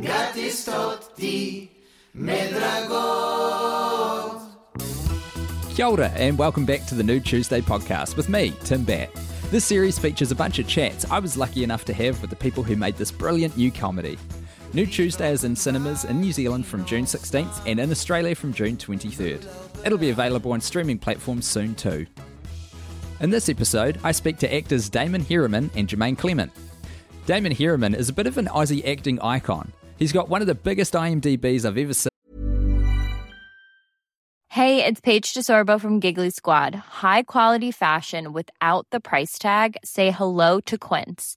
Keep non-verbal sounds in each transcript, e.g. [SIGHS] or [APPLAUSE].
Grattis tot Kia ora, and welcome back to the Nude Tuesday podcast with me, Tim Batt. This series features a bunch of chats I was lucky enough to have with the people who made this brilliant new comedy. Nude Tuesday is in cinemas in New Zealand from June 16th and in Australia from June 23rd. It'll be available on streaming platforms soon too. In this episode, I speak to actors Damon Herriman and Jemaine Clement. Damon Herriman is a bit of an Aussie acting icon. He's got one of the biggest IMDb's I've ever seen. Hey, it's Paige DeSorbo from Giggly Squad. High quality fashion without the price tag. Say hello to Quince.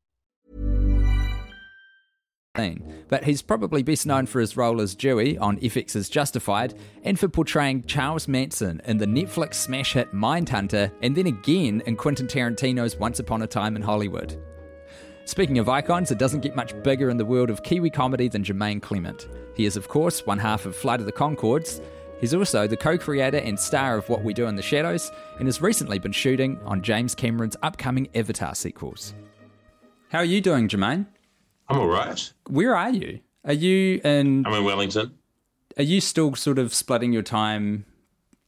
But he's probably best known for his role as Dewey on FX's Justified and for portraying Charles Manson in the Netflix smash hit Mindhunter and then again in Quentin Tarantino's Once Upon a Time in Hollywood. Speaking of icons, it doesn't get much bigger in the world of Kiwi comedy than Jemaine Clement. He is, of course, one half of Flight of the Conchords. He's also the co creator and star of What We Do in the Shadows and has recently been shooting on James Cameron's upcoming Avatar sequels. How are you doing, Jemaine? I'm all right. Where are you? Are you in? I'm in Wellington. Are you still sort of splitting your time,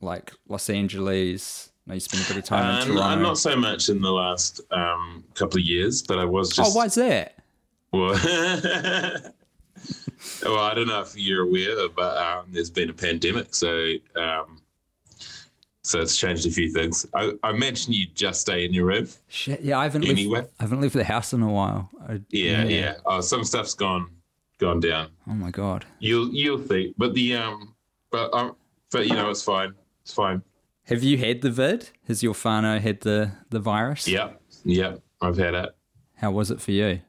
like Los Angeles? No, you spend a bit of time in Um, Toronto. I'm not so much in the last um, couple of years, but I was just. oh, why's that? Well, [LAUGHS] well, I don't know if you're aware, but um, there's been a pandemic, so um, so it's changed a few things. I, I mentioned you just stay in your room. Shit, yeah, I haven't Anyway. left. I haven't left the house in a while. I- Yeah, yeah. Oh, some stuff's gone gone down. Oh my god. You'll you'll see, but the um, but um, but you know, it's fine. It's fine. Have you had the vid? Has your Fano had the the virus? Yep, yep. I've had it. How was it for you?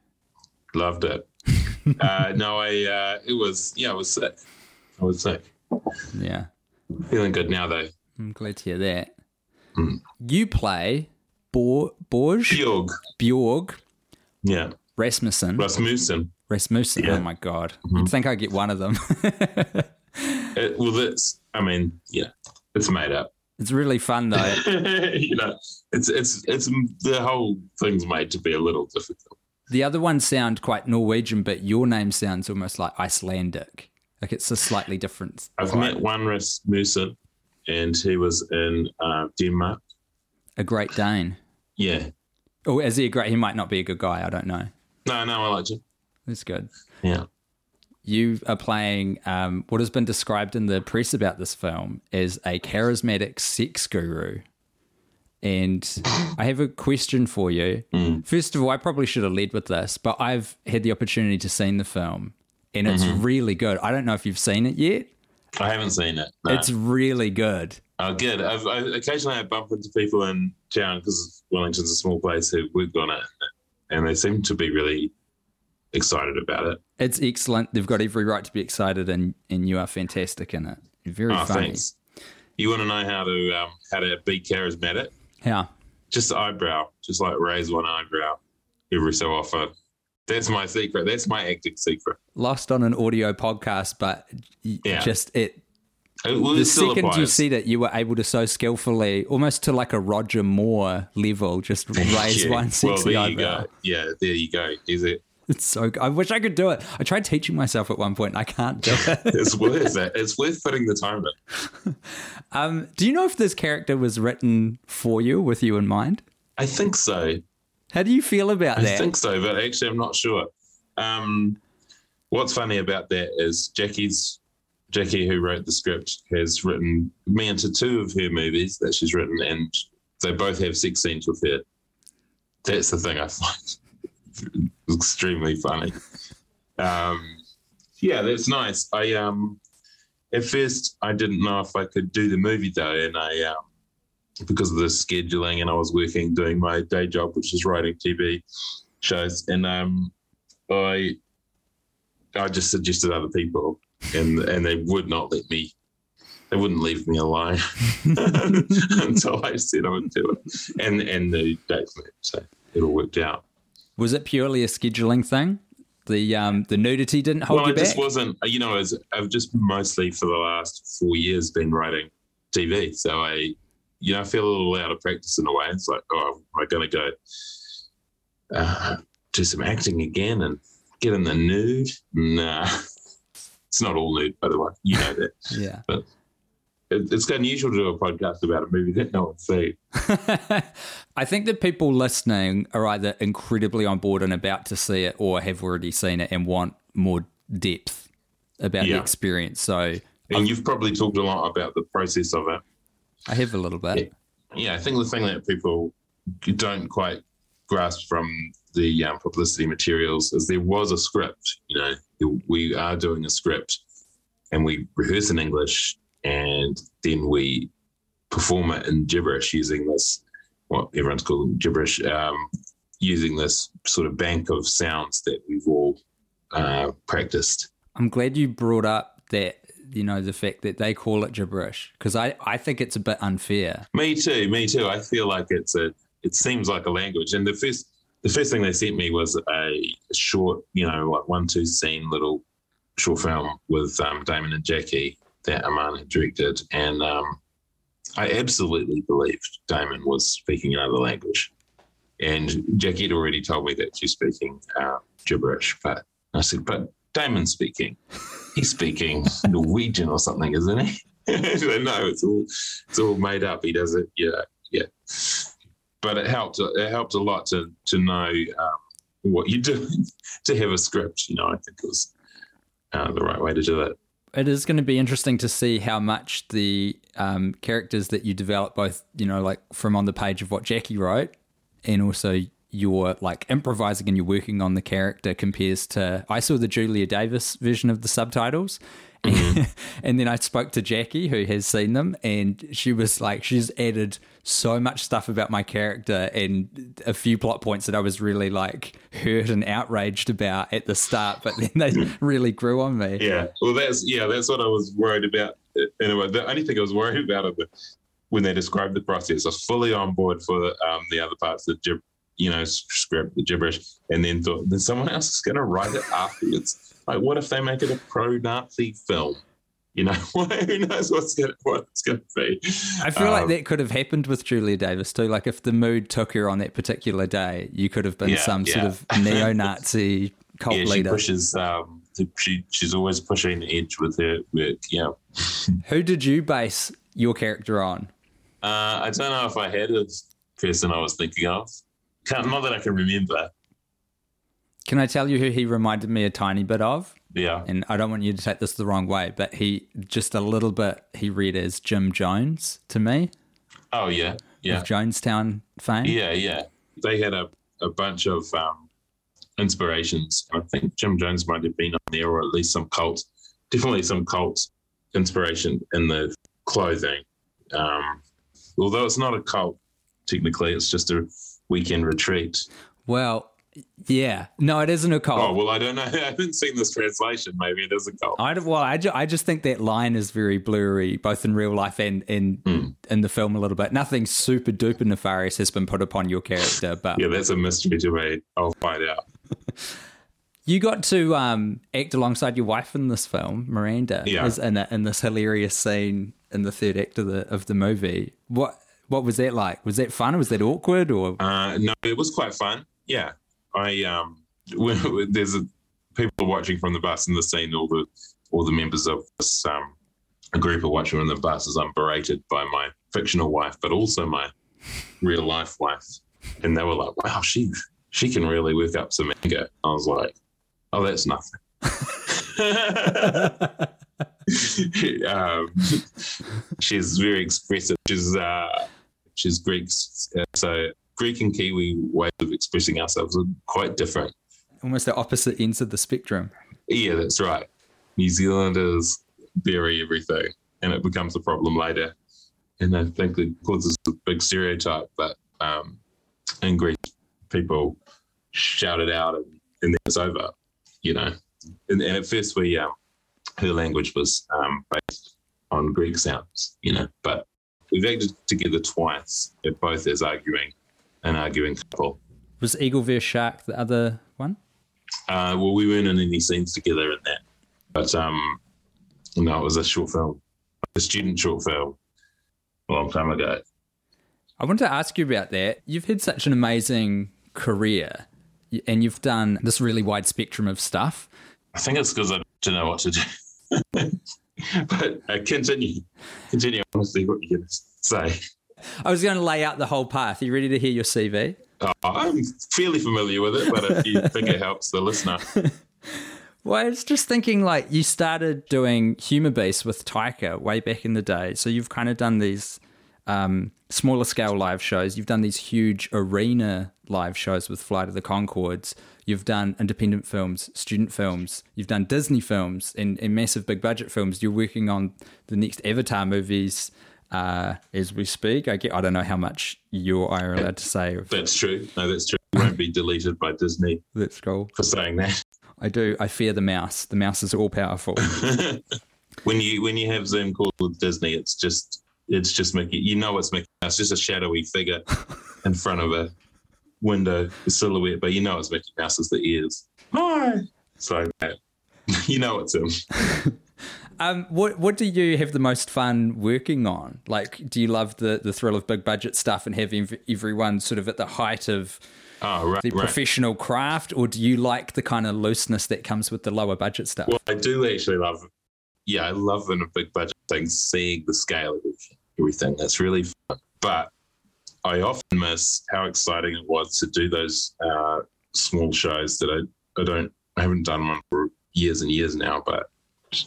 Loved it. [LAUGHS] uh, no, I uh, it was yeah, I was sick. I was sick. Yeah, Feeling good now though. I'm glad to hear that. Hmm. You play Bor Borg Bjorg. Bjorg Yeah. Rasmussen. Rasmussen. Rasmussen. Yeah. Mm-hmm. Oh my god. You'd think I get one of them. [LAUGHS] It, well, it's. I mean, yeah, it's made up. it's really fun though. [LAUGHS] you know, it's it's it's the whole thing's made to be a little difficult. The other ones sound quite Norwegian, but your name sounds almost like Icelandic. Like it's a slightly different. I've vibe. met one Rasmussen, and he was in uh, Denmark. a Great Dane. Yeah. Oh, is he a great? He might not be a good guy. I don't know. No, no, I like you. That's good. Yeah. You are playing um, what has been described in the press about this film as a charismatic sex guru. And I have a question for you. First of all, I probably should have led with this, but I've had the opportunity to see the film, and it's really good. I don't know if you've seen it yet. I haven't seen it. no. It's really good. Oh, good. I've, I, occasionally I bump into people in town because Wellington's a small place who worked on it, and they seem to be really excited about it. It's excellent. They've got every right to be excited, and, and you are fantastic in it. You're very oh, funny. thanks. You want to know how to um, how to be charismatic? Yeah. Just eyebrow, just like raise one eyebrow every so often. That's my secret. That's my acting secret. Lost on an audio podcast, but Yeah. just it It, well, the second you said it, you were able to so skillfully, almost to like a Roger Moore level, just [LAUGHS] raise Yeah. one well, sexy there you go. Yeah, there you go. Is it? It's so. I wish I could do it. I tried teaching myself at one point and I can't do it. [LAUGHS] It's worth it. [LAUGHS] It's worth putting the time in. Um, do you know if this character was written for you, with you in mind? I think so. How do you feel about that? I think so, but actually, I'm not sure. Um, what's funny about that is Jackie's Jackie, who wrote the script, has written me into two of her movies that she's written, and they both have sex scenes with her. That's the thing I find [LAUGHS] extremely funny. Um, yeah, that's nice. I um, at first I didn't know if I could do the movie though, and I um, because of the scheduling, and I was working doing my day job, which is writing TV shows, and um, I I just suggested other people, and and they would not let me. They wouldn't leave me alone [LAUGHS] until I said I would do it, and and the dates met, so it all worked out. Was it purely a scheduling thing? The um, the nudity didn't hold well, you I just wasn't. You know, as I've just mostly for the last four years been writing TV, so I, you know, I feel a little out of practice in a way. It's like, oh, am I going to go uh, do some acting again and get in the nude? Nah, [LAUGHS] it's not all nude, by the way. You know that. yeah. It, it's unusual to do a podcast about a movie that no one's seen. [LAUGHS] I think that people listening are either incredibly on board and about to see it, or have already seen it and want more depth about the experience. So And you've probably talked a lot about the process of it. I have a little bit. yeah, I think the thing that people don't quite grasp from the um, publicity materials is there was a script. You know, we are doing a script, and we rehearse in English, and then we perform it in gibberish using this what everyone's called gibberish, um, using this sort of bank of sounds that we've all uh, practiced. I'm glad you brought up that you know the fact that they call it gibberish because I I think it's a bit unfair. Me too. Me too. I feel like it's a. It seems like a language. And the first, the first thing they sent me was a short, you know, like one two scene little short film with um, Damon and Jackie that Aman had directed, and um, I absolutely believed Damon was speaking another language, and Jackie had already told me that she's speaking uh, gibberish. But I said, but Damon's speaking. He's speaking Norwegian or something, isn't he? so, [LAUGHS] no, it's all it's all made up. He does it. Yeah, yeah. But it helped. It helped a lot to to know um, what you're doing, [LAUGHS] to have a script. You know, I think it was uh, the right way to do it. It is going to be interesting to see how much the um, characters that you develop, both you know, like from on the page of what Jackie wrote, and also your like improvising and you're working on the character compares to. I saw the Julia Davis version of the subtitles. [LAUGHS] and then I spoke to Jackie, who has seen them, and she was like, she's added so much stuff about my character and a few plot points that I was really like hurt and outraged about at the start, but then they [LAUGHS] really grew on me. Yeah. Well, that's yeah, that's what I was worried about. Anyway, the only thing I was worried about the, when they described the process, I was fully on board for the, um, the other parts, the you know, script, the gibberish, and then thought, then someone else is going to write it afterwards. Like, what if they make it a pro-Nazi film? You know, [LAUGHS] who knows what's going what it's going to be? I feel like Um, that could have happened with Julia Davis too. Like if the mood took her on that particular day, you could have been Yeah, some sort of neo-Nazi [LAUGHS] cult Yeah, she leader. pushes. Um, she she's always pushing the edge with her work. Yeah. [LAUGHS] Who did you base your character on? Uh, I don't know if I had a person I was thinking of. Can't, not that I can remember. Can I tell you who he reminded me a tiny bit of? Yeah. And I don't want you to take this the wrong way, but he just a little bit he read as Jim Jones to me Oh yeah. Yeah. of Jonestown fame. Yeah, yeah. They had a, a bunch of um, inspirations. I think Jim Jones might have been on there, or at least some cult, definitely some cult inspiration in the clothing. Um, although it's not a cult, technically, it's just a weekend retreat. Well, yeah. No, it isn't a cult. Oh, well, I don't know. [LAUGHS] I haven't seen this translation. Maybe it is a cult. I well, I, ju- I just think that line is very blurry, both in real life and in Hmm. in the film a little bit. Nothing super duper nefarious has been put upon your character, [LAUGHS] but Yeah, that's a mystery to me. I'll find out. [LAUGHS] you got to um, act alongside your wife in this film, Miranda, Yeah. is in, a, in this hilarious scene in the third act of the of the movie. What what was that like? Was that fun? Was that awkward? Or Uh, no, it was quite fun. Yeah, I um, [LAUGHS] when, there's a, people watching from the bus in the scene. All the all the members of this um, group are watching from the bus as I'm berated by my fictional wife, but also my real life wife, and they were like, "Wow, she she can really work up some anger." I was like, "Oh, that's nothing." [LAUGHS] [LAUGHS] [LAUGHS] um, she's very expressive. She's uh, she's Greek, so Greek and Kiwi ways of expressing ourselves are quite different. Almost the opposite ends of the spectrum. Yeah, that's right. New Zealanders bury everything, and it becomes a problem later. And I think it causes a big stereotype. But um, in Greece, people shout it out, and, and then it's over. You know, and, and at first we um, her language was um, based on Greek sounds, you know, but we've acted together twice, both as arguing an arguing couple. Was Eagle vs Shark the other one? Uh, well, we weren't in any scenes together in that, but um, no, it was a short film, a student short film, a long time ago. I wanted to ask you about that. You've had such an amazing career, and you've done this really wide spectrum of stuff. I think it's because I don't know what to do. [LAUGHS] but uh, continue, continue. I want to see what you're going to say. I was going to lay out the whole path. Are you ready to hear your CV? Oh, I'm fairly familiar with it, but if you [LAUGHS] think it helps the listener. [LAUGHS] Well, I was just thinking, like, you started doing Humour Beast with Taika way back in the day. So you've kind of done these um, smaller scale live shows. You've done these huge arena live shows with Flight of the Conchords. You've done independent films, student films. You've done Disney films and, and massive big budget films. You're working on the next Avatar movies uh, as we speak. I, get, I don't know how much you or I are allowed to say. That's true. No, that's true. You won't be deleted by Disney. [LAUGHS] That's cool. For saying that. I do. I fear the mouse. The mouse is all powerful. [LAUGHS] when you when you have Zoom calls with Disney, it's just it's just Mickey. You know it's Mickey. It's just a shadowy figure [LAUGHS] in front of a window, silhouette, but you know it's Mickey Mouse is the ears. Hi. So [LAUGHS] you know it's him. [LAUGHS] um, what what do you have the most fun working on? Like, do you love the the thrill of big budget stuff and having everyone sort of at the height of oh, right, the right. professional craft, or do you like the kind of looseness that comes with the lower budget stuff? Well, I do actually love. Yeah, I love in a big budget thing seeing the scale of everything. That's really fun. But I often miss how exciting it was to do those uh, small shows that I, I don't I haven't done one for years and years now, but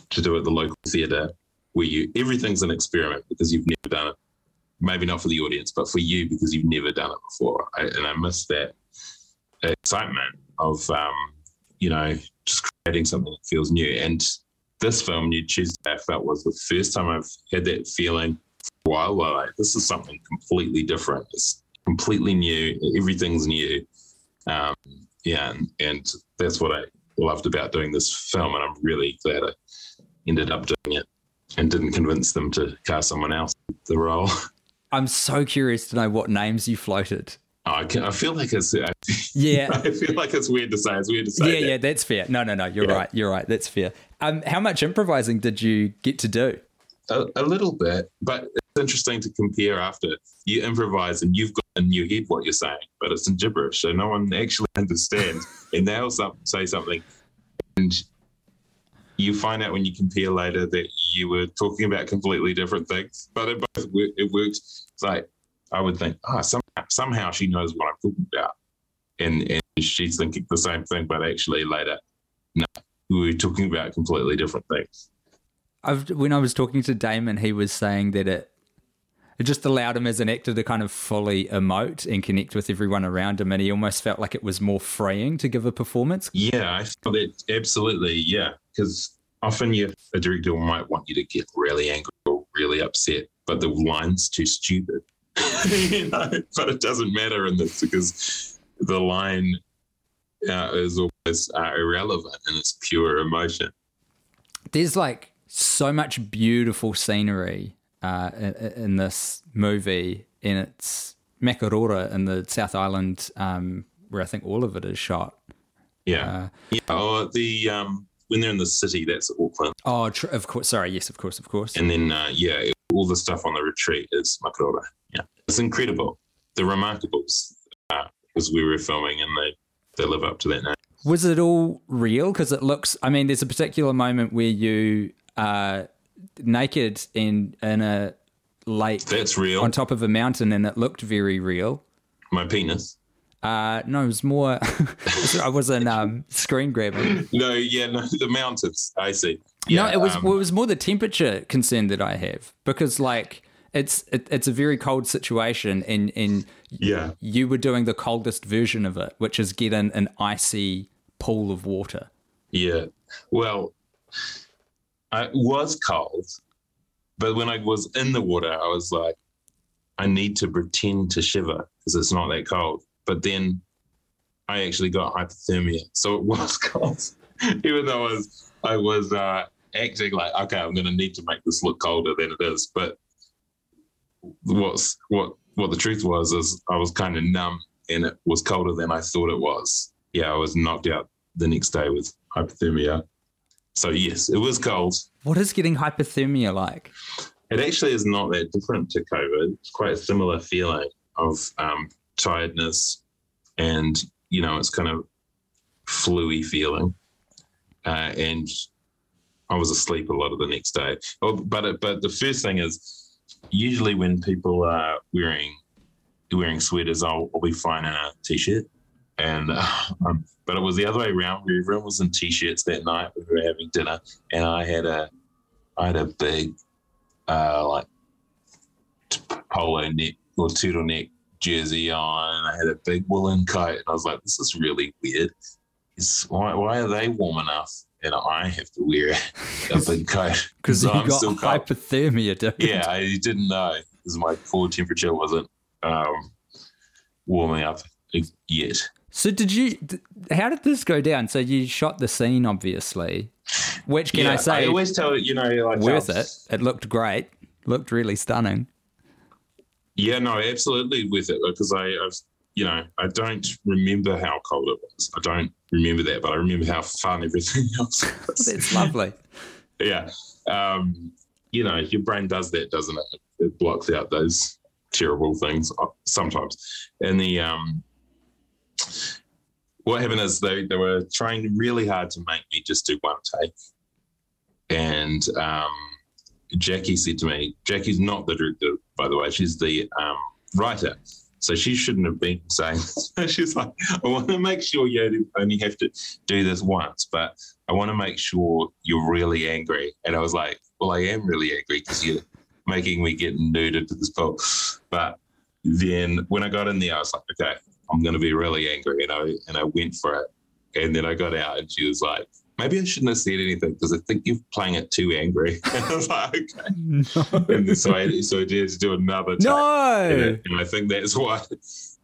to do it at the local theatre where you everything's an experiment because you've never done it. Maybe not for the audience, but for you because you've never done it before. I, and I miss that excitement of um, you know just creating something that feels new. And this film, Nude Tuesday, I felt was the first time I've had that feeling while like this is something completely different. It's completely new. Everything's new. Um, yeah, and, and that's what I loved about doing this film, and I'm really glad I ended up doing it and didn't convince them to cast someone else the role. [LAUGHS] I'm so curious to know what names you floated. Oh, I, can, I feel like it's I, yeah. [LAUGHS] I feel like it's weird to say. It's weird to say. Yeah, that. yeah, that's fair. No, no, no. You're Yeah. right. You're right. That's fair. Um, how much improvising did you get to do? A, a little bit, but it's interesting to compare after you improvise and you've got in your head what you're saying, but it's in gibberish, so no one actually [LAUGHS] understands. and they'll some, say something, and you find out when you compare later that you were talking about completely different things. But it both it works. It's like I would think, ah, somehow, somehow she knows what I'm talking about, and and she's thinking the same thing, but actually later, no, we were talking about completely different things. I've, when I was talking to Damon, he was saying that it it just allowed him as an actor to kind of fully emote and connect with everyone around him, and he almost felt like it was more freeing to give a performance. Yeah, I felt it absolutely. Yeah, because often you, a director might want you to get really angry or really upset, but the line's too stupid. [LAUGHS] you know, but it doesn't matter in this because the line uh, is always uh, irrelevant and it's pure emotion. There's like so much beautiful scenery uh, in, in this movie, and it's Makarora in the South Island, um, where I think all of it is shot. Yeah, yeah. Oh, the um, when they're in the city, that's Auckland, Oh, tr- of course. Sorry, yes, of course, of course. and then uh, yeah, all the stuff on the retreat is Makarora. Yeah, it's incredible. The Remarkables, because we were filming and they they live up to that name. Was it all real? Because it looks. I mean, there's a particular moment where you are naked in in a lake That's real. on top of a mountain, and it looked very real. My penis. Uh, no, it was more. [LAUGHS] I wasn't [LAUGHS] um, screen grabbing. No, yeah, no, the mountains. I see. Yeah, no, it was um, well, it was more the temperature concern that I have because like it's it, it's a very cold situation, and and yeah. you were doing the coldest version of it, which is get in an icy pool of water. Yeah. Well, I was cold, but when I was in the water, I was like, I need to pretend to shiver because it's not that cold. But then I actually got hypothermia, so it was [LAUGHS] cold, even though I was I was uh, acting like, okay, I'm going to need to make this look colder than it is. But what's what what the truth was is I was kind of numb, and it was colder than I thought it was. Yeah, I was knocked out the next day with hypothermia. So yes, it was cold. What is getting hypothermia like? It actually is not that different to COVID. It's quite a similar feeling of um, tiredness, and you know, it's kind of fluey feeling. Uh, and I was asleep a lot of the next day. Oh, but it, but the first thing is usually when people are wearing wearing sweaters, I'll, I'll be fine in a t-shirt. And uh, [LAUGHS] um, but it was the other way around. Where everyone was in t-shirts that night. We were having dinner, and I had a I had a big uh, like polo neck or turtleneck jersey on. I had a big woolen coat, and I was like, "This is really weird. Why why are they warm enough, and I have to wear a big coat Because you I'm got still cold." hypothermia, dude. Yeah, I didn't know because my core temperature wasn't um, warming up yet. So did you? How did this go down? So you shot the scene, obviously. Which can I say? I always tell you know like worth it. It looked great. Looked really stunning. Yeah, no, absolutely with it because I, I've, you know, I don't remember how cold it was. I don't remember that, but I remember how fun everything [LAUGHS] else was. It's lovely. yeah, um, you know, your brain does that, doesn't it? It blocks out those terrible things uh, sometimes. And the um, what happened is they they were trying really hard to make me just do one take, and um, Jackie said to me, Jackie's not the director, by the way. She's the um, writer. So she shouldn't have been saying this. [LAUGHS] She's like, I want to make sure you only have to do this once, but I want to make sure you're really angry. And I was like, well, I am really angry because you're making me get nude into this pool. But then when I got in there, I was like, okay, I'm going to be really angry. And I, and I went for it. And then I got out and she was like, maybe I shouldn't have said anything because I think you're playing it too angry. [LAUGHS] I was like, okay. [LAUGHS] And so I, so I did to do another take. No, And, and I think that's what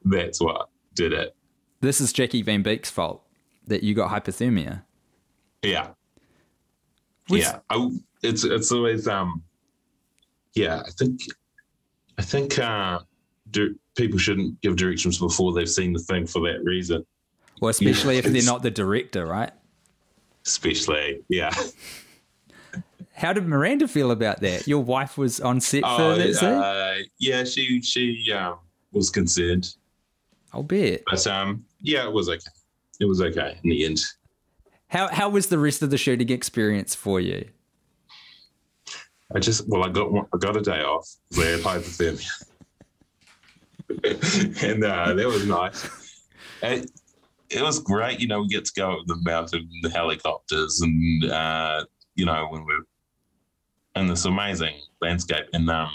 that's what did it. this is Jackie Van Beek's fault that you got hypothermia. Yeah. Was- yeah. I, it's it's always um yeah, I think I think uh di- people shouldn't give directions before they've seen the thing for that reason. Well, especially if they're not the director, right? Especially, yeah. How did Miranda feel about that? Your wife was on set for Oh, that scene. uh, yeah, she she um was concerned. I'll bet. But um yeah, it was okay. It was okay in the end. How how was the rest of the shooting experience for you? I just well, I got I got a day off. I had hypothermia, [LAUGHS] and uh, that was nice. It, it was great, you know. We get to go up the mountain, the helicopters, and uh, you know when we're in this amazing landscape. And um,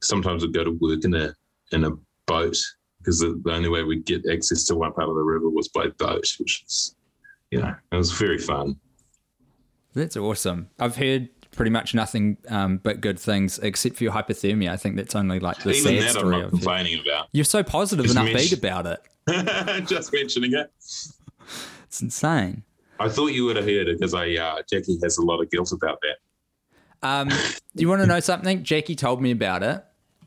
sometimes we'd go to work in a in a boat because the, the only way we'd get access to one part of the river was by boat, which is you know it was very fun. That's awesome. I've heard pretty much nothing um, but good things except for your hypothermia. I think that's only like the Even sad that I'm story not of it. complaining about. You're so positive Just and upbeat mention- about it. [LAUGHS] Just mentioning it. It's insane. I thought you would have heard it because I uh, Jackie has a lot of guilt about that. Um, do you want to know something? Jackie told me about it,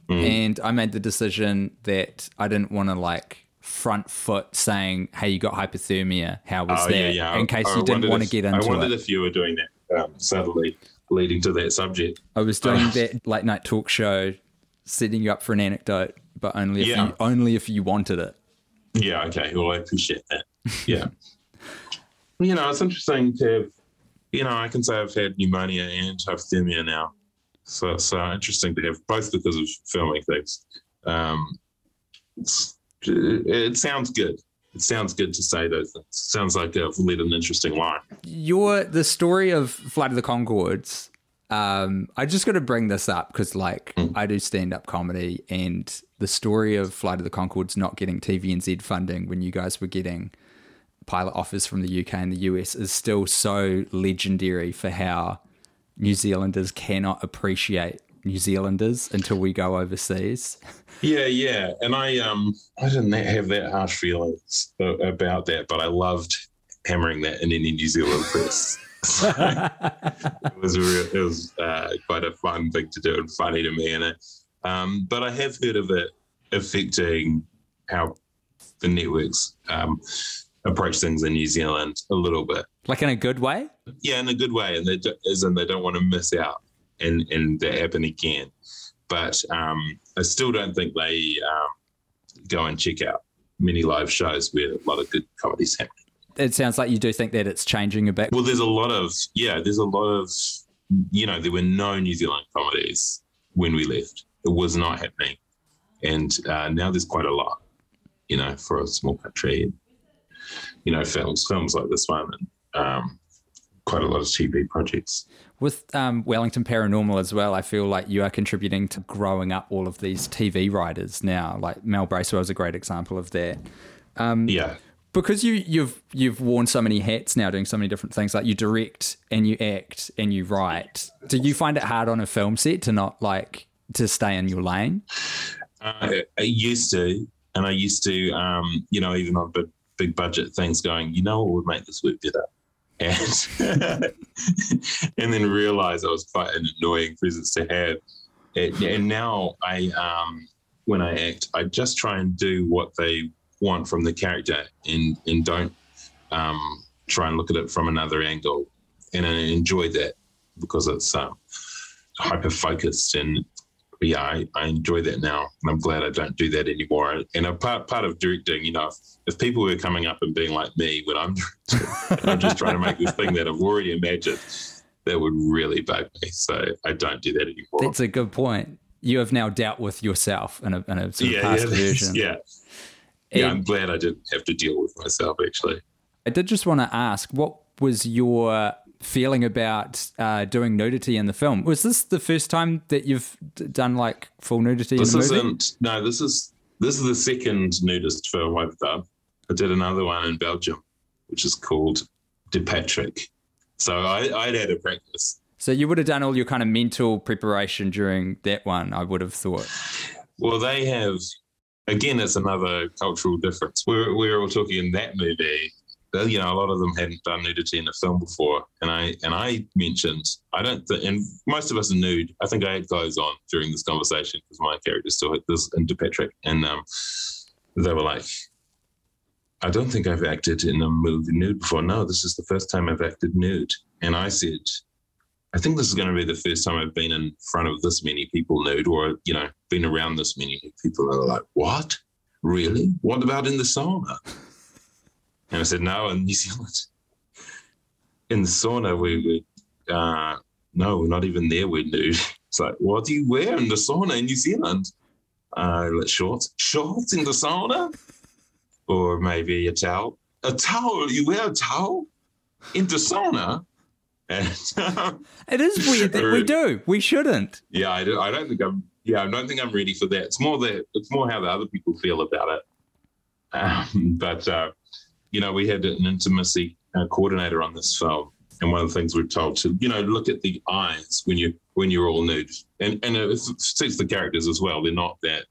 Mm. and I made the decision that I didn't want to like front foot saying, "Hey, you got hypothermia. How was Oh that?" yeah, yeah. In case I you didn't want to get I into wondered it. if you were doing that um, subtly, leading to that subject. I was doing that late night talk show, setting you up for an anecdote, but only if Yeah. you only if you wanted it. Yeah, okay. Well, I appreciate that. [LAUGHS] Yeah. you know, it's interesting to have, you know, I can say I've had pneumonia and hypothermia now. So it's uh, interesting to have both because of filming things. Um, it sounds good. It sounds good to say those things. Sounds like I've led an interesting life. Your the story of Flight of the Conchords. Um, I just got to bring this up because, like, mm. I do stand up comedy, and the story of Flight of the Conchords not getting TVNZ funding when you guys were getting pilot offers from the UK and the US is still so legendary for how New Zealanders cannot appreciate New Zealanders until we go overseas. [LAUGHS] Yeah, yeah, and I um I didn't have that harsh feelings about that, but I loved hammering that in any New Zealand press. [LAUGHS] So it was a real, it was uh, quite a fun thing to do and funny to me, and it. Um, but I have heard of it affecting how the networks um, approach things in New Zealand a little bit. Like in a good way? Yeah, in a good way. And they do, as in they don't want to miss out and, and that happen again. But um, I still don't think they um, go and check out many live shows where a lot of good comedy's happening. It sounds like you do think that it's changing a bit. Well, there's a lot of, yeah, there's a lot of, you know, there were no New Zealand comedies when we left. It was not happening. And uh, now there's quite a lot, you know, for a small country you know, films, films like this one, and um, quite a lot of TV projects. With um, Wellington Paranormal as well, I feel like you are contributing to growing up all of these TV writers now. Like Mel Bracewell is a great example of that. Um, yeah. Because you, you've you've worn so many hats now, doing so many different things. Like you direct and you act and you write. Do you find it hard on a film set to not like to stay in your lane? Uh, I used to, and I used to, um, you know, even on big budget things going, you know what would make this work better? And [LAUGHS] and then realize I was quite an annoying presence to have. And, and now I um, when I act, I just try and do what they want from the character and and don't um, try and look at it from another angle. And I enjoy that because it's um, hyper focused and yeah, I, I enjoy that now, and I'm glad I don't do that anymore. And a part part of directing, you know, if, if people were coming up and being like me when I'm [LAUGHS] I'm just trying to make this thing that I've already imagined, that would really bug me. So I don't do that anymore. That's a good point. You have now dealt with yourself in a, in a sort of yeah, past yeah, [LAUGHS] version. Yeah, yeah. I'm glad I didn't have to deal with myself. Actually, I did just want to ask, what was your feeling about uh, doing nudity in the film. Was this the first time that you've done like full nudity? This isn't. No, this is this is the second nudist film I've done. I did another one in Belgium, which is called De Patrick. So I, I'd had a practice. So you would have done all your kind of mental preparation during that one. I would have thought. Well, they have. Again, it's another cultural difference. We're, we're all talking in that movie you know, a lot of them hadn't done nudity in a film before, and I and I mentioned I don't think, and most of us are nude. I think I had clothes on during this conversation because my character still had this into Patrick, and um, they were like, "I don't think I've acted in a movie nude before. No, this is the first time I've acted nude." And I said, "I think this is going to be the first time I've been in front of this many people nude, or you know, been around this many people." And they're like, "What? Really? What about in the sauna?" And I said, no, in New [LAUGHS] Zealand. In the sauna, we would, uh, no, we're not even there, we're nude. [LAUGHS] It's like, what do you wear in the sauna in New Zealand? Uh, like shorts. Shorts in the sauna? Or maybe a towel. A towel? You wear a towel in the sauna? And, it is weird that we [LAUGHS] do. We shouldn't. Yeah, I, do, I don't think I'm. Yeah, I don't think I'm ready for that. It's more that it's more how the other people feel about it. Um, but uh, you know, we had an intimacy uh, coordinator on this film, and one of the things we're told to, you know, look at the eyes when you when you're all nude, and and it suits the characters as well. They're not that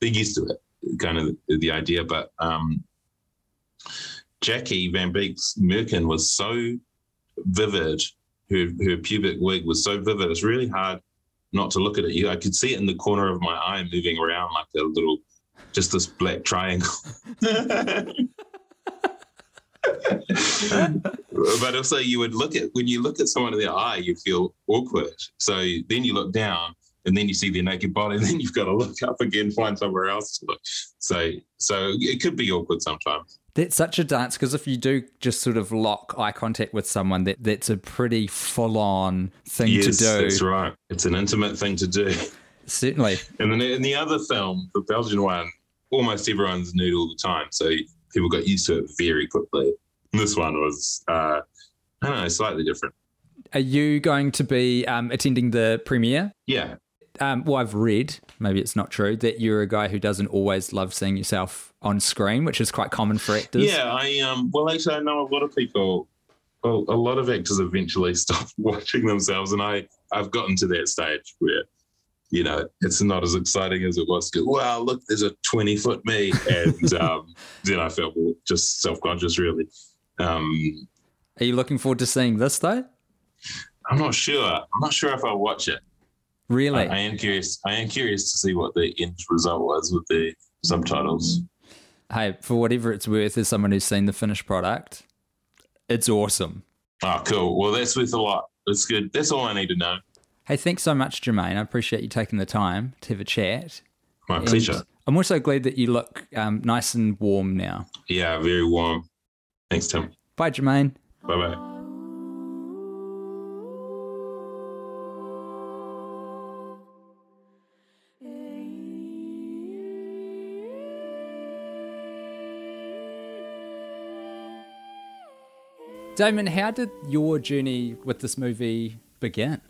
they're used to it, kind of the, the idea. But um, Jackie Van Beek's Merkin was so vivid. Her her pubic wig was so vivid. It's really hard not to look at it. You, I could see it in the corner of my eye moving around like a little, just this black triangle. [LAUGHS] but also you would look at when you look at someone in the eye, you feel awkward. So then you look down and then you see their naked body, [LAUGHS] and then you've got to look up again, find somewhere else to look. So so it could be awkward sometimes. That's such a dance because if you do just sort of lock eye contact with someone, that that's a pretty full on thing yes, to do. that's right. It's an intimate thing to do. Certainly. And then in the other film, the Belgian one, almost everyone's nude all the time, so people got used to it very quickly. This one was, uh, I don't know, slightly different. Are you going to be um, attending the premiere? Yeah, Um, well, I've read, maybe it's not true, that you're a guy who doesn't always love seeing yourself on screen, which is quite common for actors. Yeah, I um. Well, actually, I know a lot of people. Well, a lot of actors eventually [LAUGHS] stop watching themselves, and I I've gotten to that stage where, you know, it's not as exciting as it was. To wow, look, there's a twenty foot me, and [LAUGHS] um, then I felt just self conscious. Really, um, Are you looking forward to seeing this, though? I'm not sure. I'm not sure if I'll watch it. Really? I, I am curious. I am curious to see what the end result was with the subtitles. hey, for whatever it's worth, as someone who's seen the finished product, it's awesome. Oh, cool. Well, that's worth a lot. That's good. That's all I need to know. Hey, thanks so much, Jemaine. I appreciate you taking the time to have a chat. My And pleasure. I'm also glad that you look um, nice and warm now. Yeah, very warm. Thanks, Tim. Bye, Jemaine. Bye bye. Damon, how did your journey with this movie begin?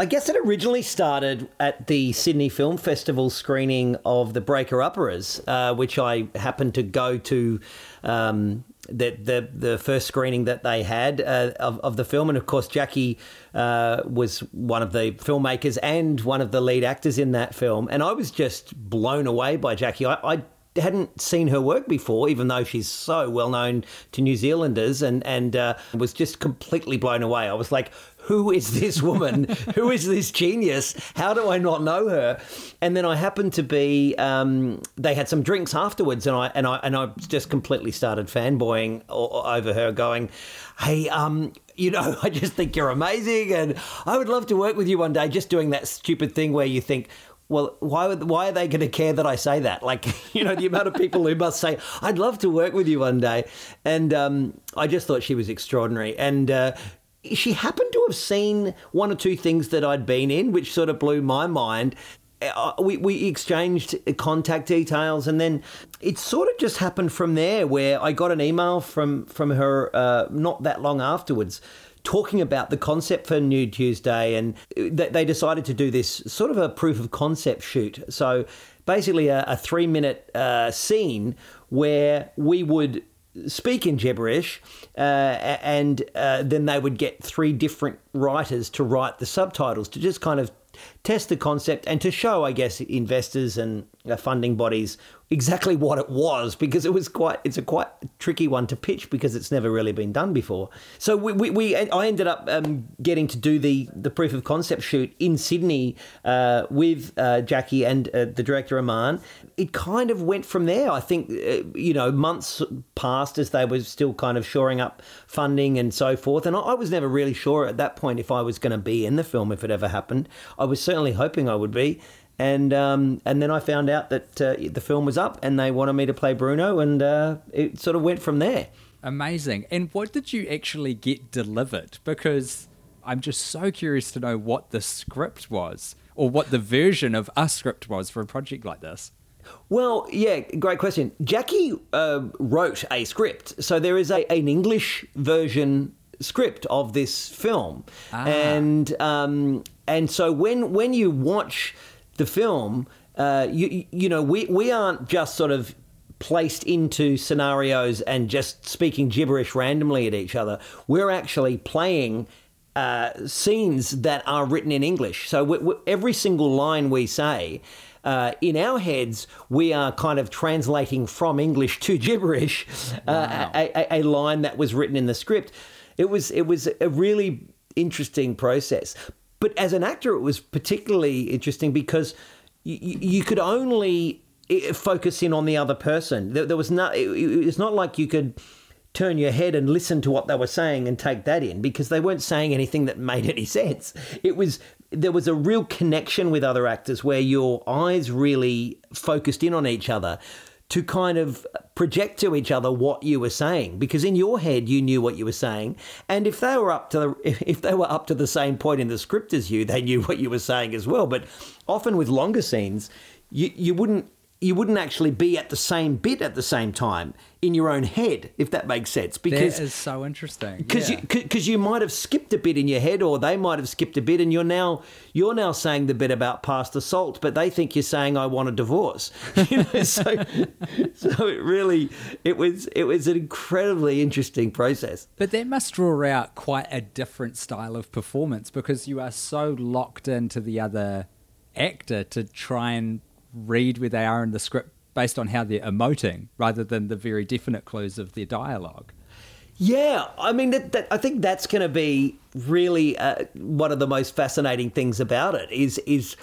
I guess it originally started at the Sydney Film Festival screening of the Breaker Upperers, uh, which I happened to go to. Um, the, the the first screening that they had uh, of, of the film, and of course Jackie uh, was one of the filmmakers and one of the lead actors in that film, and I was just blown away by Jackie. I, I hadn't seen her work before, even though she's so well known to New Zealanders, and and uh, was just completely blown away. I was like, "Who is this woman? [LAUGHS] Who is this genius? How do I not know her?" And then I happened to be. Um, they had some drinks afterwards, and I and I and I just completely started fanboying over her, going, "Hey, um." You know, [LAUGHS] I just think you're amazing, and I would love to work with you one day. Just doing that stupid thing where you think, well, why would, why are they going to care that I say that? [LAUGHS] Like, you know, the amount of people who must say, "I'd love to work with you one day," and um, I just thought she was extraordinary. And uh, she happened to have seen one or two things that I'd been in, which sort of blew my mind. Uh, we, we exchanged contact details, and then it sort of just happened from there. Where I got an email from from her uh, not that long afterwards, talking about the concept for Nude Tuesday, and they decided to do this sort of a proof of concept shoot. So basically, a, a three minute uh, scene where we would speak in gibberish, uh, and uh, then they would get three different writers to write the subtitles to just kind of test the concept and to show, I guess, investors and uh, funding bodies exactly what it was because it was quite it's a quite tricky one to pitch because it's never really been done before. So we, we, we i ended up um, getting to do the the proof of concept shoot in sydney uh, with uh, jackie and uh, the director aman. It kind of went from there. I think uh, you know months passed as they were still kind of shoring up funding and so forth. And i, I was never really sure at that point if i was going to be in the film if it ever happened. I was certainly hoping i would be and um, and then I found out that uh, the film was up, and they wanted me to play Bruno, and uh, it sort of went from there. Amazing. And what did you actually get delivered? Because I'm just so curious to know what the script was, or what the version of a script was for a project like this. Well, yeah, great question. Jackie uh, wrote a script, so there is a, an English version script of this film, and um, and so when when you watch the film, uh, you you know we we aren't just sort of placed into scenarios and just speaking gibberish randomly at each other. We're actually playing uh, scenes that are written in English. So we, we, every single line we say. Uh, in our heads, we are kind of translating from English to gibberish uh, a, a, a line that was written in the script. It was it was a really interesting process. But as an actor, it was particularly interesting because you, you could only focus in on the other person. There, there was not. It, it's not like you could turn your head and listen to what they were saying and take that in because they weren't saying anything that made any [LAUGHS] sense. It was there was a real connection with other actors where your eyes really focused in on each other to kind of project to each other what you were saying because in your head you knew what you were saying. And if they were up to the, [LAUGHS] if they were up to the same point in the script as you they knew what you were saying as well. But often with longer scenes you you wouldn't you wouldn't actually be at the same bit at the same time in your own head, if that makes sense. Because that is so interesting. Because yeah. you, cause you might have skipped a bit in your head, or they might have skipped a bit, and you're now you're now saying the bit about past assault, but they think you're saying I want a divorce. [LAUGHS] You know, so [LAUGHS] so it really it was it was an incredibly interesting process. But that must draw out quite a different style of performance because you are so locked into the other actor to try and read where they are in the script based on how they're emoting rather than the very definite clues of their dialogue. Yeah, I mean, that, that, I think that's going to be really uh, one of the most fascinating things about it is is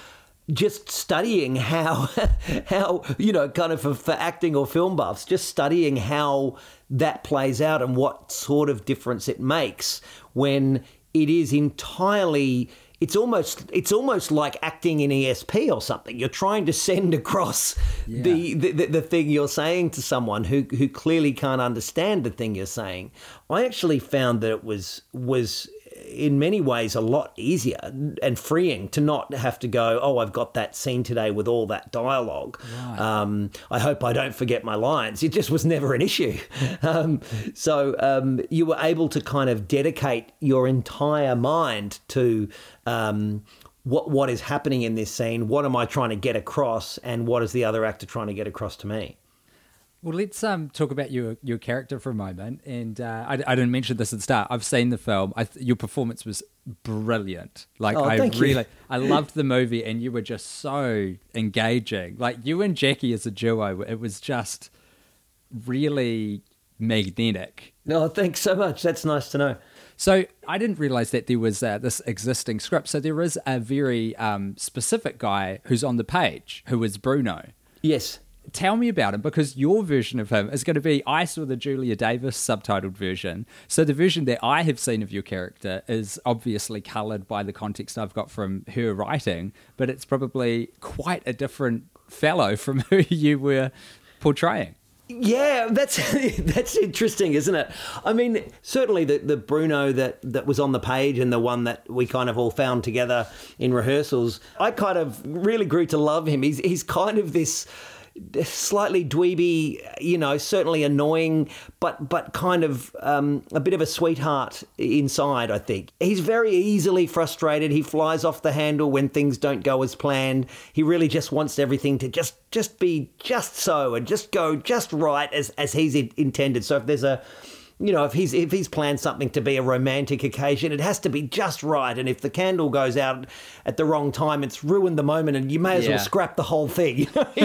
just studying how [LAUGHS] how you know kind of for, for acting or film buffs, just studying how that plays out and what sort of difference it makes when it is entirely it's almost it's almost like acting in ESP or something. You're trying to send across yeah. the, the, the thing you're saying to someone who who clearly can't understand the thing you're saying. I actually found that it was was in many ways a lot easier and freeing to not have to go, oh, I've got that scene today with all that dialogue. Right. Um, I hope I don't forget my lines. It just was never an issue. [LAUGHS] Um, so um, you were able to kind of dedicate your entire mind to um, what what is happening in this scene. What am I trying to get across, and what is the other actor trying to get across to me? Well, let's um, talk about your your character for a moment. And uh, I, I, didn't mention this at the start. I've seen the film. Th- your performance was brilliant. Like oh, I really, you. I loved the movie, and you were just so engaging. Like you and Jackie as a duo, it was just really magnetic. No, thanks so much. That's nice to know. So I didn't realize that there was uh, this existing script. So there is a very um, specific guy who's on the page who is Bruno. Yes tell me about him because your version of him is going to be I saw the Julia Davis subtitled version. So the version that I have seen of your character is obviously colored by the context I've got from her writing, but it's probably quite a different fellow from [LAUGHS] who you were portraying. Yeah, that's [LAUGHS] that's interesting, isn't it? I mean, certainly the, the Bruno that, that was on the page and the one that we kind of all found together in rehearsals, I kind of really grew to love him. He's he's kind of this slightly dweeby, you know, certainly annoying, but but kind of um, a bit of a sweetheart inside. I think he's very easily frustrated. He flies off the handle when things don't go as planned. He really just wants everything to just just be just so and just go just right as as he's intended. So if there's a you know, if he's if he's planned something to be a romantic occasion, it has to be just right. And if the candle goes out at the wrong time, it's ruined the moment, and you may as yeah. well scrap the whole thing. [LAUGHS]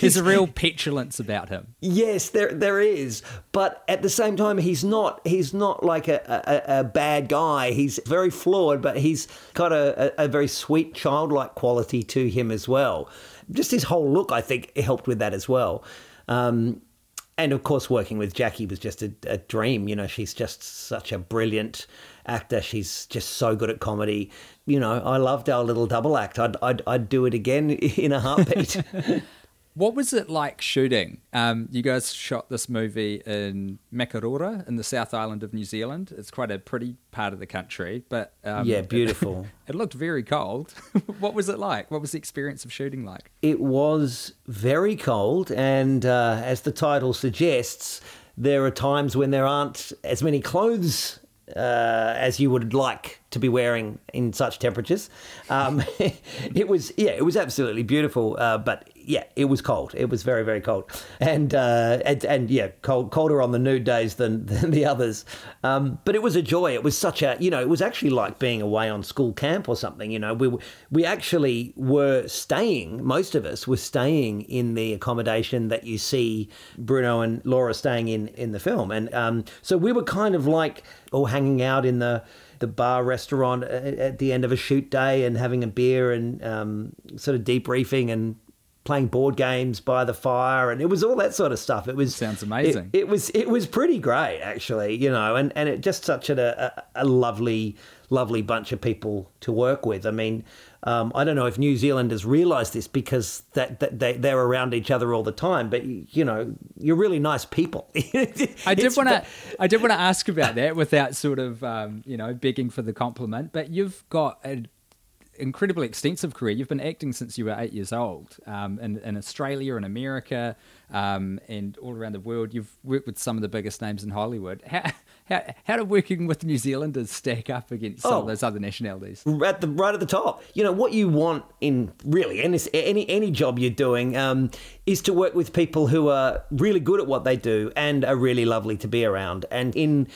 There's a real [LAUGHS] petulance about him. Yes, there there is, but at the same time, he's not he's not like a, a, a bad guy. He's very flawed, but he's got a, a, a very sweet childlike quality to him as well. Just his whole look, I think, helped with that as well. Um, and of course, working with Jackie was just a, a, dream. You know, she's just such a brilliant actor. She's just so good at comedy. You know, I loved our little double act. I'd I'd, I'd do it again [LAUGHS] in a heartbeat. [LAUGHS] What was it like shooting? Um, you guys shot this movie in Makarora in the South Island of New Zealand. It's quite a pretty part of the country, but um, yeah, beautiful. It, [LAUGHS] it looked very cold. [LAUGHS] what was it like? What was the experience of shooting like? It was very cold, and uh, as the title suggests, there are times when there aren't as many clothes uh, as you would like to be wearing in such temperatures. Um, [LAUGHS] it was, yeah, it was absolutely beautiful. Uh, but yeah, it was cold. It was very, very cold, and uh, and, and, yeah, cold, colder on the nude days than, [LAUGHS] than the others. Um, but it was a joy. It was such a, you know, it was actually like being away on school camp or something. You know, we we actually were staying. Most of us were staying in the accommodation that you see Bruno and Laura staying in in the film, and um, so we were kind of like all hanging out in the the bar restaurant at the end of a shoot day and having a beer and um, sort of debriefing and playing board games by the fire and it was all that sort of stuff it was sounds amazing it, it was it was pretty great actually you know and and it just such a, a, a lovely lovely bunch of people to work with. I mean, um, I don't know if New Zealanders realise this because that, that they they're around each other all the time, but you know, you're really nice people. [LAUGHS] I did want to I did want to ask about that without sort of um, you know begging for the compliment, but you've got an incredibly extensive career. You've been acting since you were eight years old um, in, in Australia and America um, and all around the world. You've worked with some of the biggest names in Hollywood. How, how, how do working with New Zealanders stack up against some Oh. of those other nationalities? at the right at the top. You know what you want in really any any any job you're doing um, is to work with people who are really good at what they do and are really lovely to be around. And in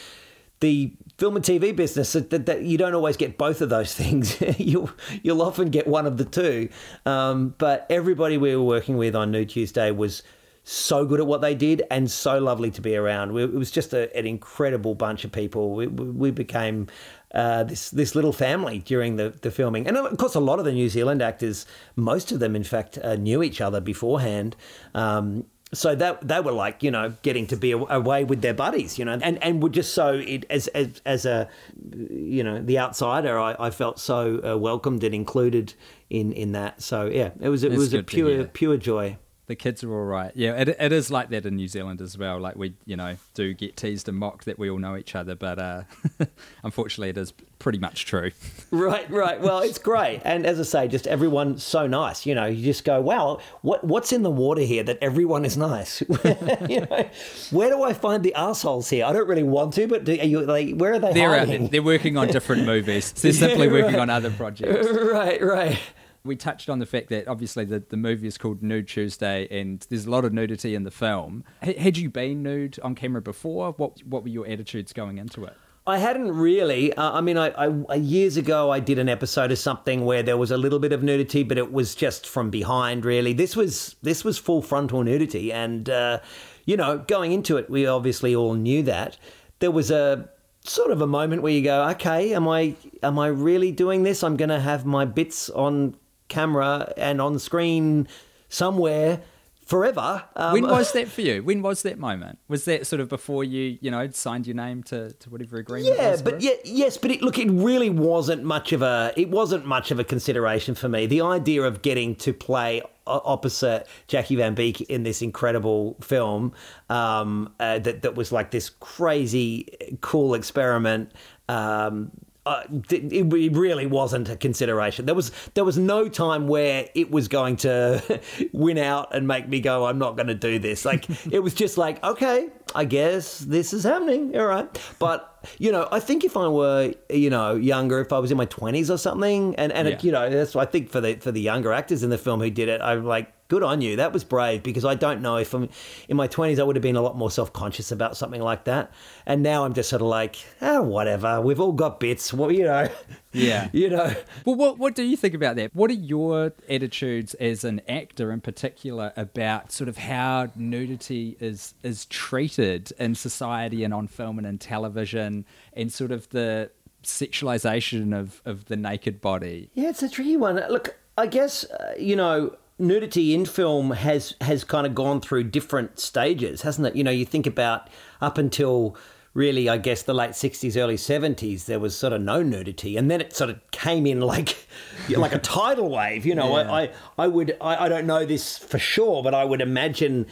the film and TV business, that, that, you don't always get both of those [LAUGHS] things. you'll you'll often get one of the two. Um, but everybody we were working with on Nude Tuesday was so good at what they did and so lovely to be around. We, it was just a, an incredible bunch of people. We, we we became uh, this this little family during the, the filming, and of course, a lot of the New Zealand actors, most of them, in fact, uh, knew each other beforehand. Um, so that they were like you know getting to be away with their buddies, you know, and and were just so it, as as as a you know the outsider, I, I felt so uh, welcomed and included in in that. So yeah, it was it That's was a pure pure joy. The kids are all right. Yeah, it, it is like that in New Zealand as well. Like we, you know, do get teased and mocked that we all know each other, but uh, [LAUGHS] unfortunately, it is pretty much true. [LAUGHS] Right, right. Well, it's great, and as I say, just everyone's so nice. You know, you just go, "Wow, what what's in the water here that everyone is nice?" [LAUGHS] you know, where do I find the assholes here? I don't really want to, but do, are you like, where are they They're out, they're working on different movies. They're simply Yeah, working on other projects. right, right. We touched on the fact that obviously the, the movie is called Nude Tuesday, and there's a lot of nudity in the film. H- had you been nude on camera before? What what were your attitudes going into it? I hadn't really. Uh, I mean, I, I years ago I did an episode of something where there was a little bit of nudity, but it was just from behind. Really, this was this was full frontal nudity, and uh, you know, going into it, we obviously all knew that there was a sort of a moment where you go, okay, am I am I really doing this? I'm going to have my bits on camera and on screen somewhere forever. Um, When was [LAUGHS] that for you? When was that moment? Was that sort of before you, you know, signed your name to, to whatever agreement? Yeah, but yeah, yes, but it, look, it really wasn't much of a it wasn't much of a consideration for me. The idea of getting to play opposite Jackie Van Beek in this incredible film um, uh, that that was like this crazy cool experiment. Um, uh, it, it really wasn't a consideration. There was there was no time where it was going to [LAUGHS] win out and make me go, I'm not going to do this. Like it was just like, okay, I guess this is happening. All right, but you know, I think if I were you know younger, if I was in my twenties or something, and and Yeah. it, you know, that's I think for the for the younger actors in the film who did it, I'm like. Good on you. That was brave because I don't know if I'm in my 20s, I would have been a lot more self conscious about something like that. And now I'm just sort of like, ah, whatever. We've all got bits. Well, you know, Yeah. [LAUGHS] you know. Well, what what do you think about that? What are your attitudes as an actor in particular about sort of how nudity is is treated in society and on film and in television, and sort of the sexualization of of the naked body? Yeah, it's a tricky one. Look, I guess uh, you know nudity in film has has kind of gone through different stages, hasn't it? You know, you think about up until really, I guess the late '60s, early '70s, there was sort of no nudity, and then it sort of came in like [LAUGHS] like a tidal wave. You know, Yeah. I, I I would I, I don't know this for sure, but I would imagine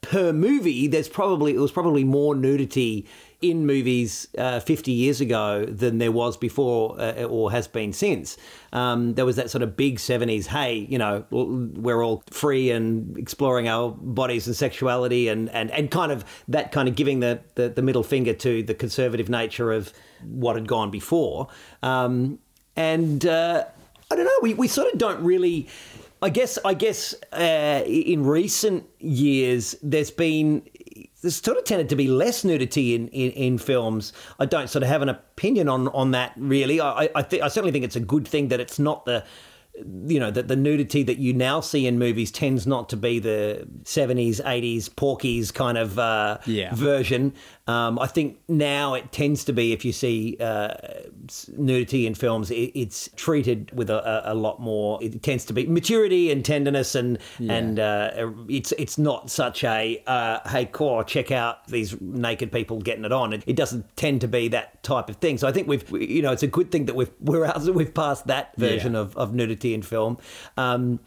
per movie, there's probably it was probably more nudity in movies uh, 50 years ago than there was before uh, or has been since. Um, there was that sort of big 70s, hey, you know, we're all free and exploring our bodies and sexuality and, and, and kind of that kind of giving the, the, the middle finger to the conservative nature of what had gone before. Um, and uh, I don't know, we, we sort of don't really. I guess I guess uh, in recent years there's been there's sort of tended to be less nudity in, in, in films. I don't sort of have an opinion on, on that really. I I, th- I certainly think it's a good thing that it's not the you know that the nudity that you now see in movies tends not to be the 70s 80s Porky's kind of uh, Yeah. version um, i think now it tends to be if you see uh, nudity in films it, it's treated with a, a, lot more it tends to be maturity and tenderness and and uh, it's it's not such a uh, hey core check out these naked people getting it on it, it doesn't tend to be that type of thing so i think we've you know it's a good thing that we've we're out we've passed that version Yeah. of, of nudity in film um,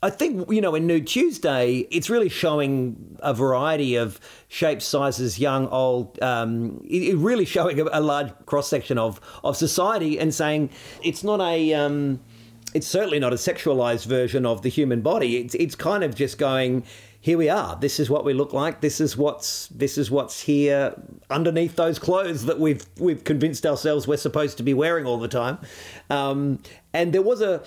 I think, you know, in Nude Tuesday, it's really showing a variety of shapes, sizes, young, old, um, it, it really showing a, a large cross section of, of society and saying it's not a. Um, it's certainly not a sexualized version of the human body. It's, it's kind of just going, here we are. This is what we look like. This is what's this is what's here underneath those clothes that we've we've convinced ourselves we're supposed to be wearing all the time. Um, and there was a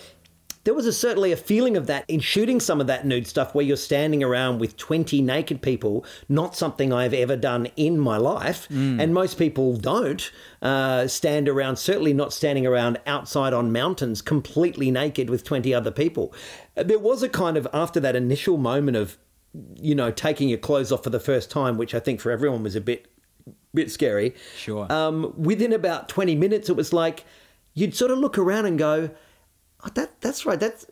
there was a, certainly a feeling of that in shooting some of that nude stuff where you're standing around with 20 naked people, not something I've ever done in my life. And most people don't uh, stand around, certainly not standing around outside on mountains completely naked with 20 other people. Uh, There was a kind of, after that initial moment of, you know, taking your clothes off for the first time, which I think for everyone was a bit bit scary. Sure. Um, within about 20 minutes, it was like you'd sort of look around and go, oh, that that's right. That's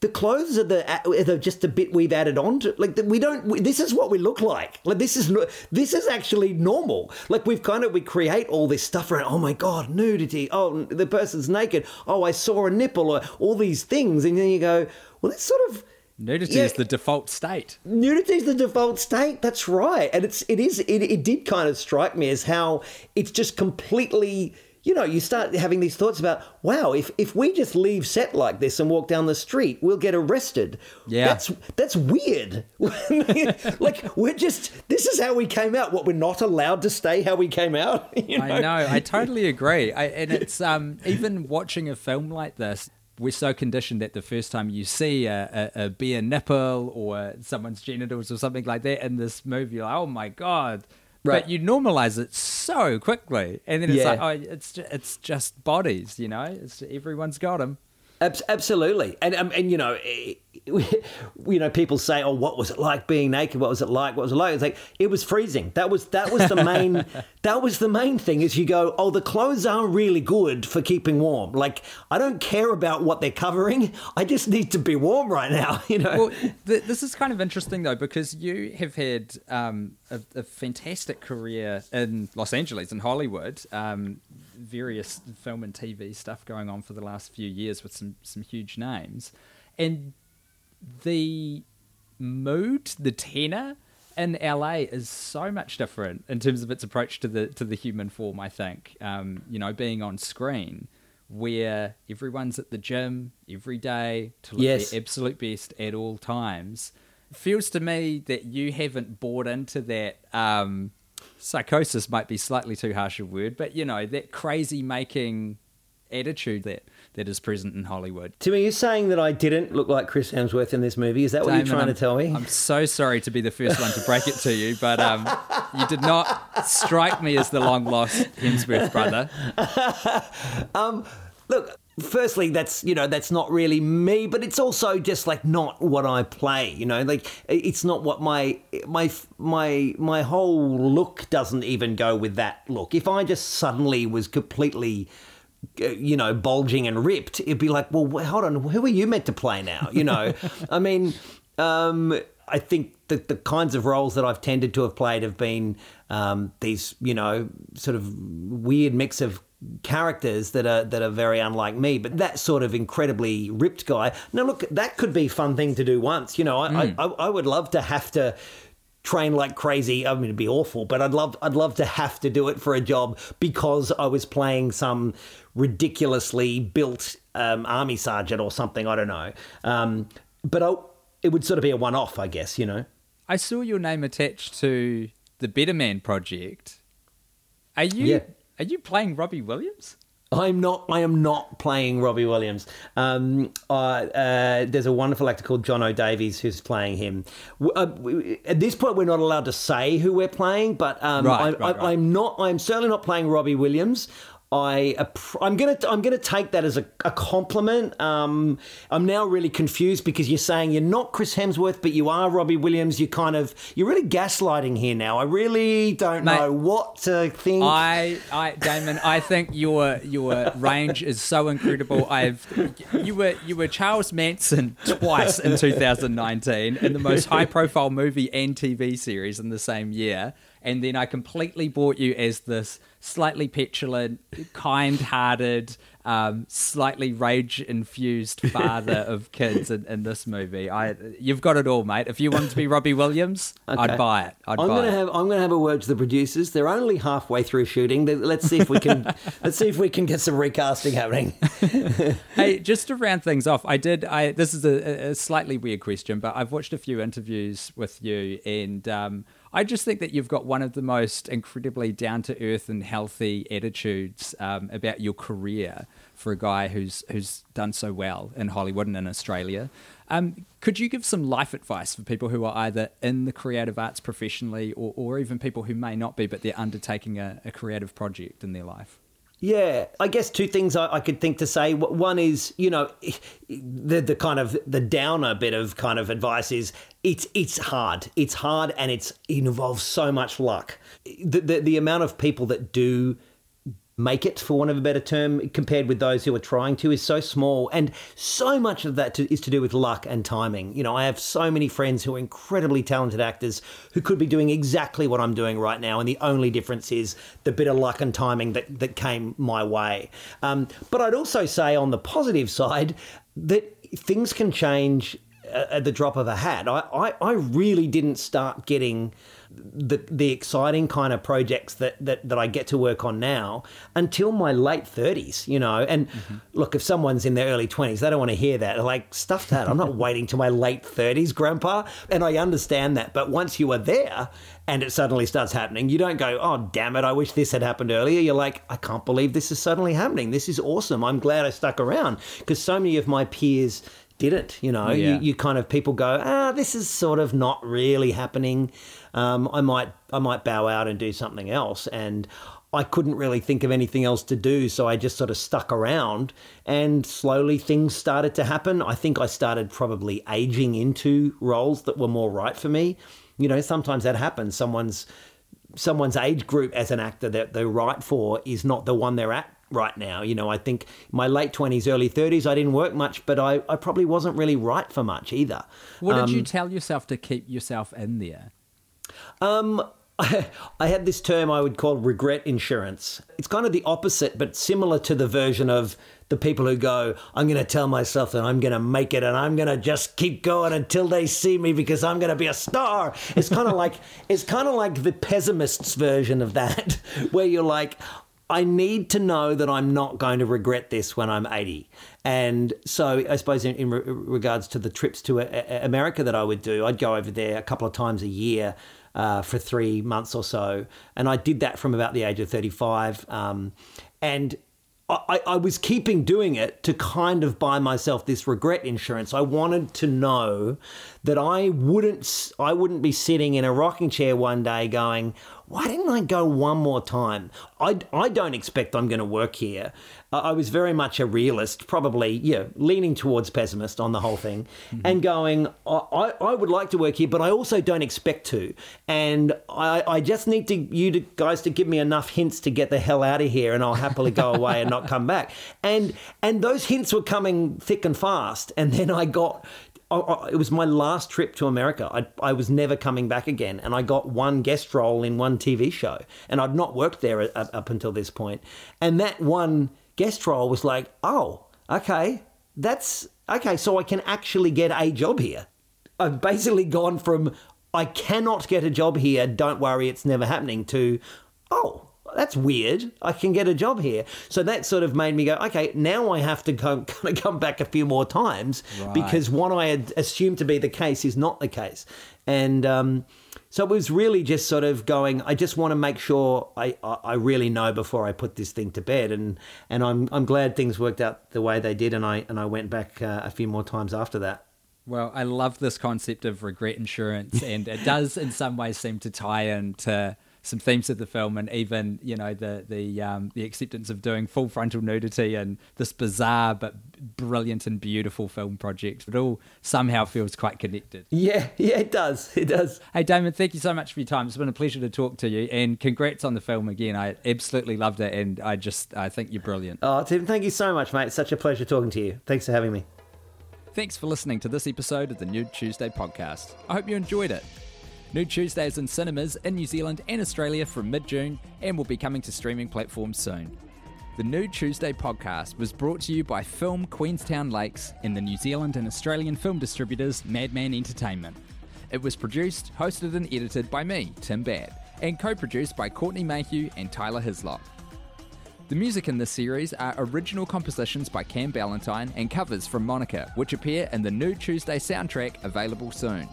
the clothes are the are the, just a bit we've added on to. Like we don't. We, this is what we look like. Like this is this is actually normal. Like we've kind of we create all this stuff around. Oh my god, nudity. Oh, the person's naked. Oh, I saw a nipple. Or all these things, and then you go, well, that's sort of. Nudity Yeah. is the default state. Nudity is the default state. That's right, and it's it is it, it did kind of strike me as how it's just completely. You know, you start having these thoughts about, wow, if if we just leave set like this and walk down the street, we'll get arrested. Yeah. that's that's weird. [LAUGHS] like we're just this is how we came out. What we're not allowed to stay how we came out. [LAUGHS] You know? I know. I totally agree. I, and it's um, even watching a film like this, we're so conditioned that the first time you see a, a, a bare nipple or someone's genitals or something like that in this movie, you're like, oh my god. Right. But you normalize it so quickly, and then it's Yeah. like, oh, it's just, it's just bodies, you know. It's everyone's got them. Abs- absolutely, and um, and you know, [LAUGHS] you know, people say, "Oh, what was it like being naked? What was it like? What was it like?" It's like it was freezing. That was that was the main [LAUGHS] that was the main thing. Is you go, "Oh, the clothes are really good for keeping warm." Like I don't care about what they're covering. I just need to be warm right now. [LAUGHS] You know. well, th- this is kind of interesting though because you have had um, a, a fantastic career in Los Angeles and Hollywood, um, various film and TV stuff going on for the last few years with some some huge names, and the mood, the tenor in LA is so much different in terms of its approach to the to the human form. I think, um, you know, being on screen where everyone's at the gym every day to look Yes. their absolute best at all times. Feels to me that you haven't bought into that. Um, psychosis might be slightly too harsh a word, but you know that crazy making attitude that that is present in Hollywood. Tim, are you saying that I didn't look like Chris Hemsworth in this movie? Is that what you're trying I'm- to tell me? I'm so sorry to be the first one to break it to you, but um, you did not strike me as the long lost Hemsworth brother. [LAUGHS] Look, firstly, that's you know that's not really me, but it's also just like not what I play. You know, like it's not what my my my my whole look doesn't even go with that look. If I just suddenly was completely. uh, You know, bulging and ripped. It'd be like, well, hold on, who are you meant to play now? You know, [LAUGHS] I mean, um, I think that the kinds of roles that I've tended to have played have been um, these, you know, sort of weird mix of characters that are that are very unlike me. But that sort of incredibly ripped guy. Now, look, that could be a fun thing to do once. You know, I, I, I would love to have to train like crazy. I mean, it'd be awful, but I'd love I'd love to have to do it for a job because I was playing some ridiculously built um, army sergeant or something. I don't know. Um, but I, it would sort of be a one off, I guess. You know. I saw your name attached to the Better Man project. Are you Yeah. Are you playing Robbie Williams? I'm not. I am not playing Robbie Williams. Um, uh, uh, there's a wonderful actor called Jonno Davies who's playing him. Uh, w- at this point, we're not allowed to say who we're playing, but um, Right, I, right, I, right. I'm not. I'm certainly not playing Robbie Williams. I I'm gonna I'm gonna take that as a, a compliment. Um, I'm now really confused because you're saying you're not Chris Hemsworth, but you are Robbie Williams. You kind of you're really gaslighting here now. I really don't Mate, know what to think. I, I, Damon, I think your your range is so incredible. I've you were you were Charles Manson twice in 2019 in the most high profile movie and TV series in the same year, and then I completely bought you as this slightly petulant, kind-hearted, um, slightly rage-infused [LAUGHS] father of kids in, in this movie. I, you've got it all, mate. If you wanted to be Robbie Williams, Okay. I'd buy it. I'd I'm gonna it. have I'm gonna have a word to the producers. They're only halfway through shooting. Let's see if we can [LAUGHS] let's see if we can get some recasting happening. [LAUGHS] hey, just to round things off, I did. I this is a, a slightly weird question, but I've watched a few interviews with you, and um, I just think that you've got one of the most incredibly down to earth and healthy attitudes um, about your career for a guy who's who's done so well in Hollywood and in Australia. Um, could you give some life advice for people who are either in the creative arts professionally, or, or even people who may not be, but they're undertaking a, a creative project in their life? Yeah, I guess two things I, I could think to say. One is, you know, [SIGHS] the the kind of the downer bit of kind of advice is it's it's hard. It's hard and it's it involves so much luck. The the, the amount of people that do make it, for want of a better term, compared with those who are trying to, is so small. And so much of that to, is to do with luck and timing. You know, I have so many friends who are incredibly talented actors who could be doing exactly what I'm doing right now. And the only difference is the bit of luck and timing that, that came my way. Um, but I'd also say on the positive side that things can change uh, at the drop of a hat. I, I, I really didn't start getting the the exciting kind of projects that, that that I get to work on now until my late thirties, you know. And look, if someone's in their early twenties, they don't want to hear that. They're like, stuff that. I'm not [LAUGHS] waiting till my late thirties, grandpa. And I understand that. But once you are there and it suddenly starts happening, you don't go, Oh damn it, I wish this had happened earlier. You're like, I can't believe this is suddenly happening. This is awesome. I'm glad I stuck around. Because so many of my peers didn't, you know. Yeah. You, you kind of people go, ah, this is sort of not really happening. Um, I might I might bow out and do something else, and I couldn't really think of anything else to do, so I just sort of stuck around, and slowly things started to happen. I think I started probably aging into roles that were more right for me. You know, sometimes that happens. Someone's someone's age group as an actor that they're right for is not the one they're at right now. You know, I think my late 20s, early 30s, I didn't work much, but I, I probably wasn't really right for much either. What did you tell yourself to keep yourself in there? Um, I, [LAUGHS] I had this term I would call regret insurance. It's kind of the opposite, but similar to the version of the people who go, I'm going to tell myself that I'm going to make it and I'm going to just keep going until they see me because I'm going to be a star. It's kind of [LAUGHS] like it's kind of like the pessimist's version of that, [LAUGHS] where you're like, I need to know that I'm not going to regret this when I'm 80. And so, I suppose, in, in re- regards to the trips to a, a- America that I would do, I'd go over there a couple of times a year uh, for three months or so. And I did that from about the age of 35. Um, and I, I was keeping doing it to kind of buy myself this regret insurance. I wanted to know that I wouldn't I wouldn't be sitting in a rocking chair one day going, why didn't I go one more time? I, I don't expect I'm going to work here. I I was very much a realist, probably, yeah, leaning towards pessimist on the whole thing, mm-hmm. and going, I, I I would like to work here, but I also don't expect to. And I, I just need to you to, guys to give me enough hints to get the hell out of here, and I'll happily go [LAUGHS] away and not come back. And and those hints were coming thick and fast. And then I got It was my last trip to America. I, I was never coming back again, and I got one guest role in one TV show, and I'd not worked there up, up until this point. And that one guest role was like, oh, okay, that's okay. So I can actually get a job here. I've basically gone from I cannot get a job here. Don't worry, it's never happening. To oh, that's weird. I can get a job here. So that sort of made me go, okay, now I have to go, [LAUGHS] kind of come back a few more times because what I had assumed to be the case is not the case. And um, so it was really just sort of going, I just want to make sure I, I I really know before I put this thing to bed. And, and I'm, I'm glad things worked out the way they did. And I, and I went back uh, a few more times after that. Well, I love this concept of regret insurance, and it does in some ways seem to tie into some themes of the film, and even you know the the um, the acceptance of doing full frontal nudity and this bizarre but brilliant and beautiful film project. It all somehow feels quite connected. Yeah, [LAUGHS] yeah, it does. It does. Hey, Damon, thank you so much for your time. It's been a pleasure to talk to you, and congrats on the film again. I absolutely loved it, and I just I think you're brilliant. Oh, Tim, thank you so much, mate. It's such a pleasure talking to you. Thanks for having me. Thanks for listening to this episode of the Nude Tuesday podcast. I hope you enjoyed it. Nude Tuesdays in cinemas in New Zealand and Australia from mid June and will be coming to streaming platforms soon. The Nude Tuesday podcast was brought to you by Film Queenstown Lakes and the New Zealand and Australian film distributors Madman Entertainment. It was produced, hosted, and edited by me, Tim Batt, and co produced by Courtney Mayhew and Tyler Hislop. The music in this series are original compositions by Cam Ballantyne and covers from Monica, which appear in the Nude Tuesday soundtrack available soon.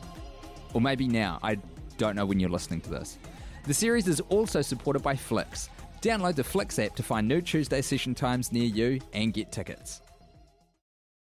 Or maybe now, I don't know when you're listening to this. The series is also supported by Flicks. Download the Flicks app to find Nude Tuesday session times near you and get tickets.